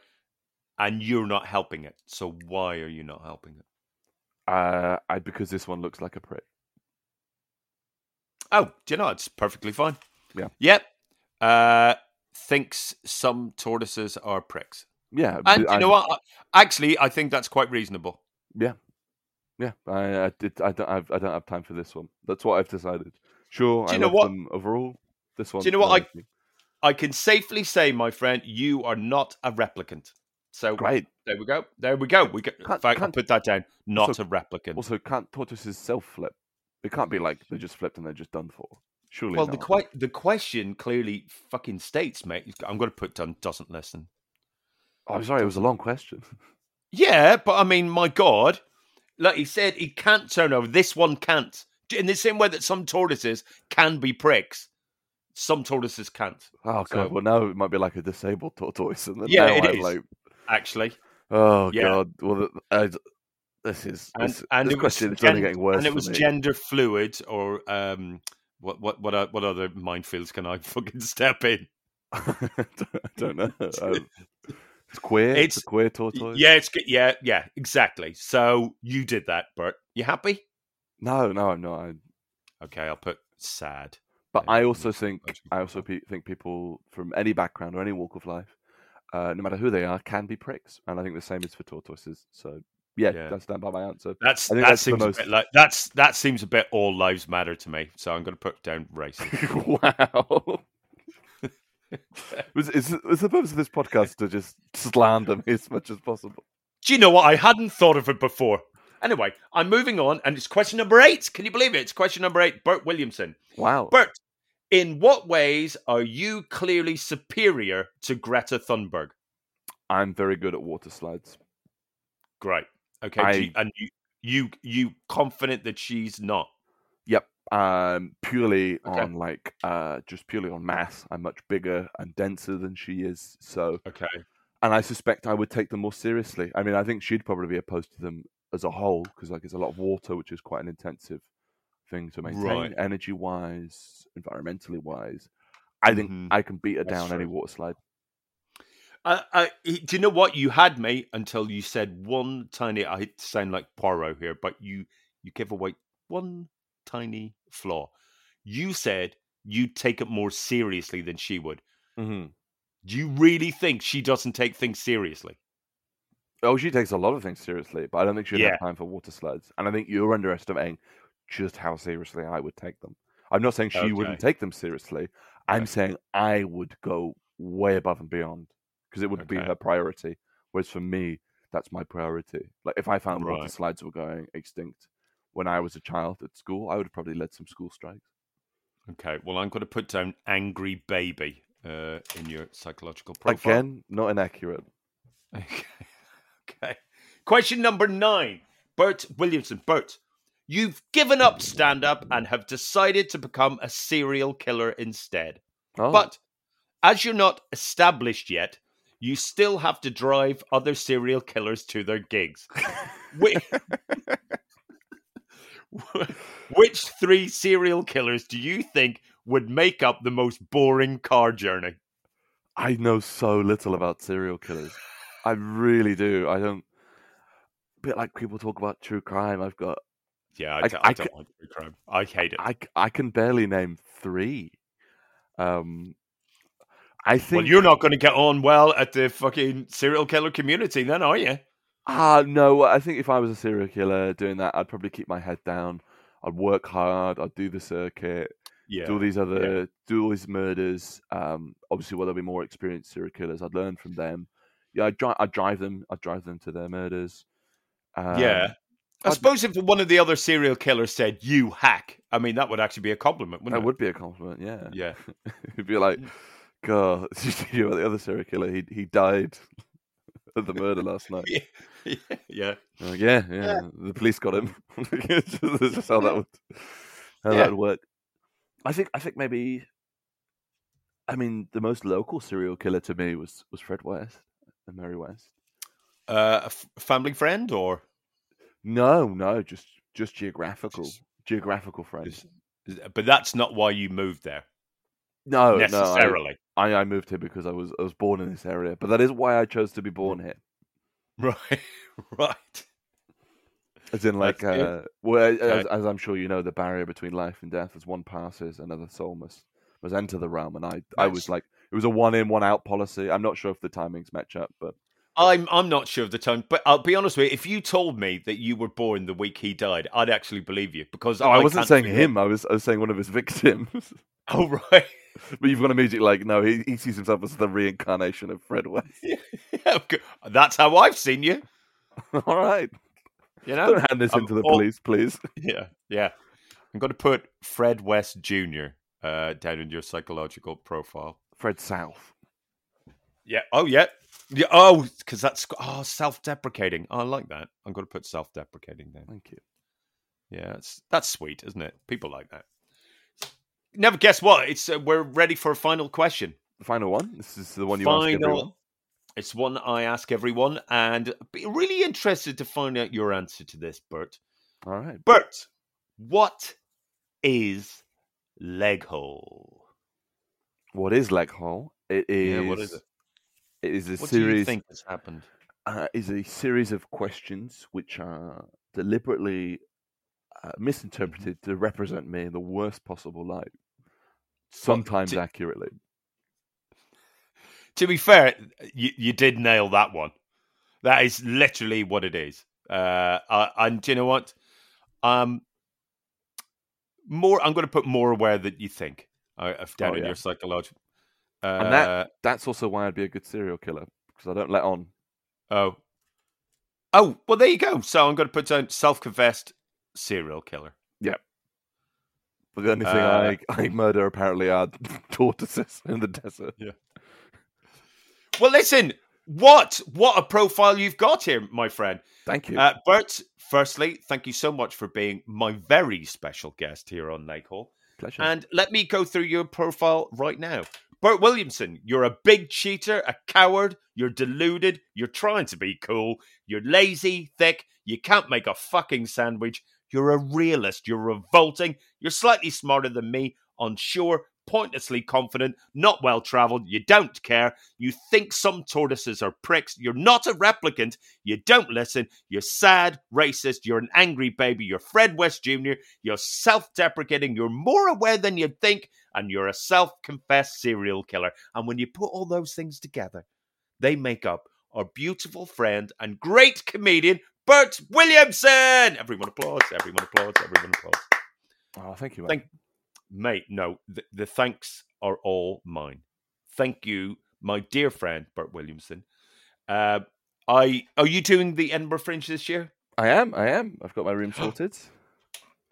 and you're not helping it. So why are you not helping it? uh, I because this one looks like a prick. Oh, do you know it's perfectly fine. Yeah. Yep. Uh, thinks some tortoises are pricks, Yeah, and b- you know what? Actually, I think that's quite reasonable. Yeah, yeah. I, I did. I don't. I've, I don't have time for this one. That's what I've decided. Sure, Do I you know what? overall. This one. Do you know what? I-. I can safely say, my friend, you are not a replicant. So Great. there we go. There we go. We. In Can't- fact, I'll can't- put that down. Not also- a replicant. Also, can't tortoises self flip? It can't be like they just flipped and they're just done for. Surely. Well, not. the que- the question clearly fucking states, mate. I'm going to put down doesn't listen. I'm sorry. It was a long question. Yeah, but I mean, my God, like he said, he can't turn over. This one can't. In the same way that some tortoises can be pricks, some tortoises can't. Oh god. So- well, now it might be like a disabled tortoise, and then Yeah, it is. like, Actually, oh Yeah. god. Well, I, this is and this, and this it was question is only getting worse. and it was me. gender fluid, or um, what what what o- what other minefields can I fucking step in? I don't know. It's queer. It's, It's- a queer tortoise. Yeah, it's yeah, yeah, exactly. So you did that, Burt. You happy? No, no, I'm not. I, Okay, I'll put sad. But I also think I also pe- think people from any background or any walk of life, uh, no matter who they are, can be pricks, and I think the same is for tortoises. So yeah, Yeah. I stand by my answer. That's that that's seems most- a bit like that's that seems a bit all lives matter to me. So I'm going to put down racist. wow. is, is, is the purpose of this podcast to just slander me as much as possible? Do you know what? I hadn't thought of it before. Anyway, I'm moving on, and it's question number eight. Can you believe it? It's question number eight. Burt Williamson. Wow. Burt, in what ways are you clearly superior to Greta Thunberg? I'm very good at water slides. Great. Okay, I- you- and you you you confident that she's not? Yep. Um, purely Okay. on like uh, just purely on mass. I'm much bigger and denser than she is. So, Okay. and I suspect I would take them more seriously. I mean, I think she'd probably be opposed to them as a whole because like it's a lot of water, which is quite an intensive thing to maintain, Right. energy wise, environmentally wise. I think Mhm. I can beat her That's down any water slide. I, I, do you know what you had me until you said one tiny? I hate to sound like Poirot here, but you you give away one tiny flaw. You said you'd take it more seriously than she would. Mm-hmm. Do you really think she doesn't take things seriously? Oh, she takes a lot of things seriously, but I don't think she'd Yeah. have time for water slides. And I think you're underestimating just how seriously I would take them. I'm not saying she Okay. wouldn't take them seriously. I'm Okay. saying I would go way above and beyond because it would be her priority. Whereas for me, that's my priority. Like if I found water slides were going extinct when I was a child at school, I would have probably led some school strikes. Okay, well, I'm going to put down angry baby uh, in your psychological profile. Again, not inaccurate. Okay. okay. Question number nine. Burt Williamson. Burt, you've given up stand up and have decided to become a serial killer instead. Oh, But as you're not established yet, you still have to drive other serial killers to their gigs. Whi- Which three serial killers do you think would make up the most boring car journey? I know so little about serial killers. I really do. I don't. A bit like people talk about true crime. I've got. Yeah, I, I- I I don't like true crime. I hate it. I, I can barely name three. Um, I think. well, you're not going to get on well at the fucking serial killer community, then, are you? Ah, no. I think if I was a serial killer doing that, I'd probably keep my head down. I'd work hard. I'd do the circuit. Yeah. do all these other do all these murders. Um, obviously, well, there'll be more experienced serial killers. I'd learn from them. Yeah, I'd, dri- I'd drive them. I'd drive them to their murders. Um, yeah. I I'd- suppose if one of the other serial killers said, you hack, I mean, that would actually be a compliment, wouldn't that it? would be a compliment. Yeah, Yeah. It'd be like, God, you know, the other serial killer. He he died the murder last night. yeah. yeah. Uh, yeah, yeah, The police got him. It's just- That's just how that would how Yeah. that would work. I think I think maybe. I mean, the most local serial killer to me was was Fred West and Mary West. Uh, a f- family friend or? No, no, just just geographical, Just- geographical friends. Is- is- But that's not why you moved there No, no, I- necessarily. I, I moved here because I was I was born in this area, but that is why I chose to be born here. Right, right. As in, like, uh, well, as, as I'm sure you know, the barrier between life and death, as one passes, another soul must must enter the realm, and I I was like, it was a one in, one out policy. I'm not sure if the timings match up, but I'm I'm not sure of the time, but I'll be honest with you. If you told me that you were born the week he died, I'd actually believe you because oh, I, wasn't saying him. I was I was saying one of his victims. Oh right, but you've got immediately like, no, he, he sees himself as the reincarnation of Fred West. Yeah, good. that's how I've seen you. All right, You know, don't hand this I'm into the all- police, please. Yeah, yeah. I'm going to put Fred West Jr. Uh, down in your psychological profile. Fred South. Yeah. Oh, yeah. Yeah. Oh, because that's oh self-deprecating. Oh, I like that. I'm going to put self-deprecating there. Thank you. Yeah, it's, that's sweet, isn't it? People like that. Never guess what? It's uh, we're ready for a final question. The final one. This is the one you ask everyone. It's one I ask everyone, and be really interested to find out your answer to this, Burt. All right. Burt, what is Leggehole? What is Leggehole? It is. Yeah, what is it? It is a What do you series. think has happened? uh, is a series of questions which are deliberately uh, misinterpreted to represent me in the worst possible light, sometimes to- accurately. To be fair, you, you did nail that one. That is literally what it is. Uh, uh, and do you know what? Um, more. I'm going to put more aware than you think. Uh, of down Oh, in yeah. your psychological. Uh, And that that's also why I'd be a good serial killer because I don't let on. Oh. Oh, well, there you go. So I'm going to put down self-confessed serial killer. But the only thing Uh, I, I murder apparently are tortoises in the desert. Yeah. Well, listen, what what a profile you've got here, my friend. Thank you. Uh, Burt, firstly, thank you so much for being my very special guest here on Leggehole. Pleasure. And let me go through your profile right now. Burt Williamson, you're a big cheater, a coward, you're deluded, you're trying to be cool, you're lazy, thick, you can't make a fucking sandwich, You're a realist. You're revolting. You're slightly smarter than me, unsure, pointlessly confident, not well traveled. You don't care. You think some tortoises are pricks. You're not a replicant. You don't listen. You're sad, racist. You're an angry baby. You're Fred West Jr. You're self deprecating. You're more aware than you'd think. And you're a self confessed serial killer. And when you put all those things together, they make up our beautiful friend and great comedian, Burt Williamson. Everyone applauds. Everyone applauds. Everyone applauds. Oh, thank you, mate. Thank, mate. No, the, the thanks are all mine. Thank you, my dear friend Burt Williamson. Uh, I are you doing the Edinburgh Fringe this year? I am. I am. I've got my room sorted.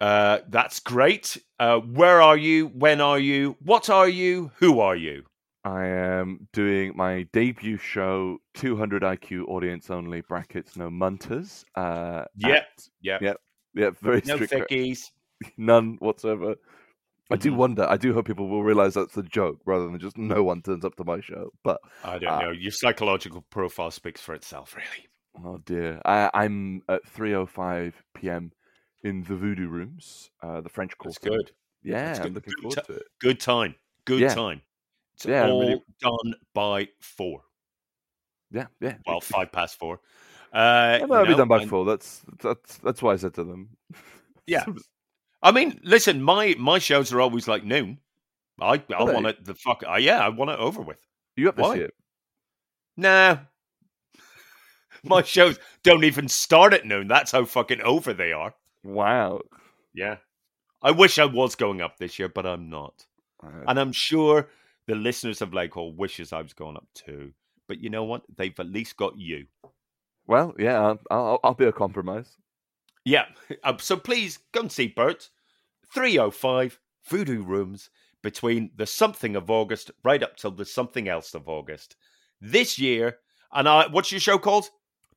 Uh, that's great. Uh, where are you? When are you? What are you? Who are you? I am doing my debut show, 200 IQ audience only, brackets, no munters. Uh, Yep. at- Yep. Yep. Yep. Very No strict. thickies. None whatsoever. I do Mhm. wonder. I do hope people will realize that's a joke rather than just no one turns up to my show. But I don't Uh, know. Your psychological profile speaks for itself, really. oh dear, I, I'm at 3:05 p.m. in the Voodoo Rooms, uh, the French That's Quarter. good. Yeah, That's I'm looking Good forward ti- to it. Good time. Good Yeah. time. It's Yeah, all really- done by four. Yeah, yeah. Well, five past four. Uh, Yeah, I'll be done by and- four. That's that's that's why I said to them. Yeah. I mean, listen, my my shows are always like noon. I I want it the fuck. Uh, yeah, I want it over with. You up this Why? year? Nah. My shows don't even start at noon. That's how fucking over they are. Wow. Yeah. I wish I was going up this year, but I'm not. Uh, And I'm sure the listeners of Leggehole wishes I was going up too. But you know what? They've at least got you. well, yeah, I'll, I'll I'll be a compromise. Yeah. Um, so please go and see Burt. 305 Voodoo Rooms between the something of August right up till the something else of August. This year, and I, what's your show called?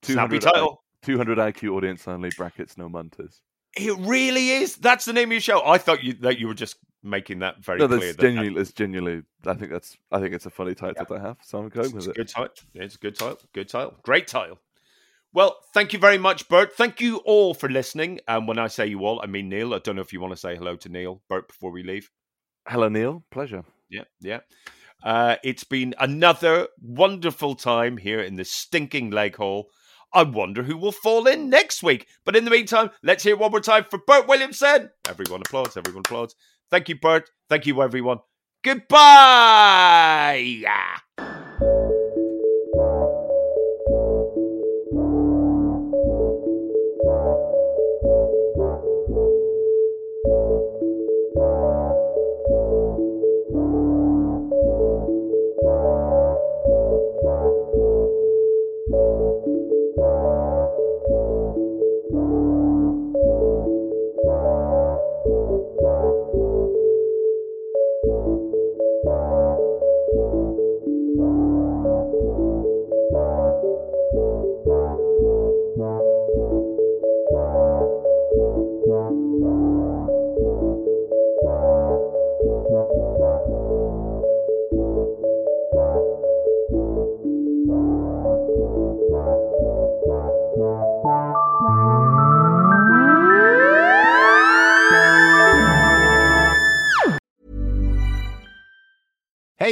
Snappy 200 title. 200 IQ audience only, brackets, no munters. It really is. That's the name of your show. I thought you that you were just making that very no, clear. that's that- genuinely, it's genuinely. I think that's. I think it's a funny title to have, so I'm going It's with a it. good title. It's a good title. Good title. Great title. Well, thank you very much, Burt. Thank you all for listening. And when I say you all, I mean Neil. I don't know if you want to say hello to Neil, Burt, before we leave. Hello, Neil. Pleasure. Yeah, yeah. Uh, it's been another wonderful time here in the stinking leg hole. I wonder who will fall in next week. But in the meantime, let's hear one more time for Burt Williamson. Everyone applauds. Everyone applauds. Thank you, Burt. Thank you, everyone. Goodbye.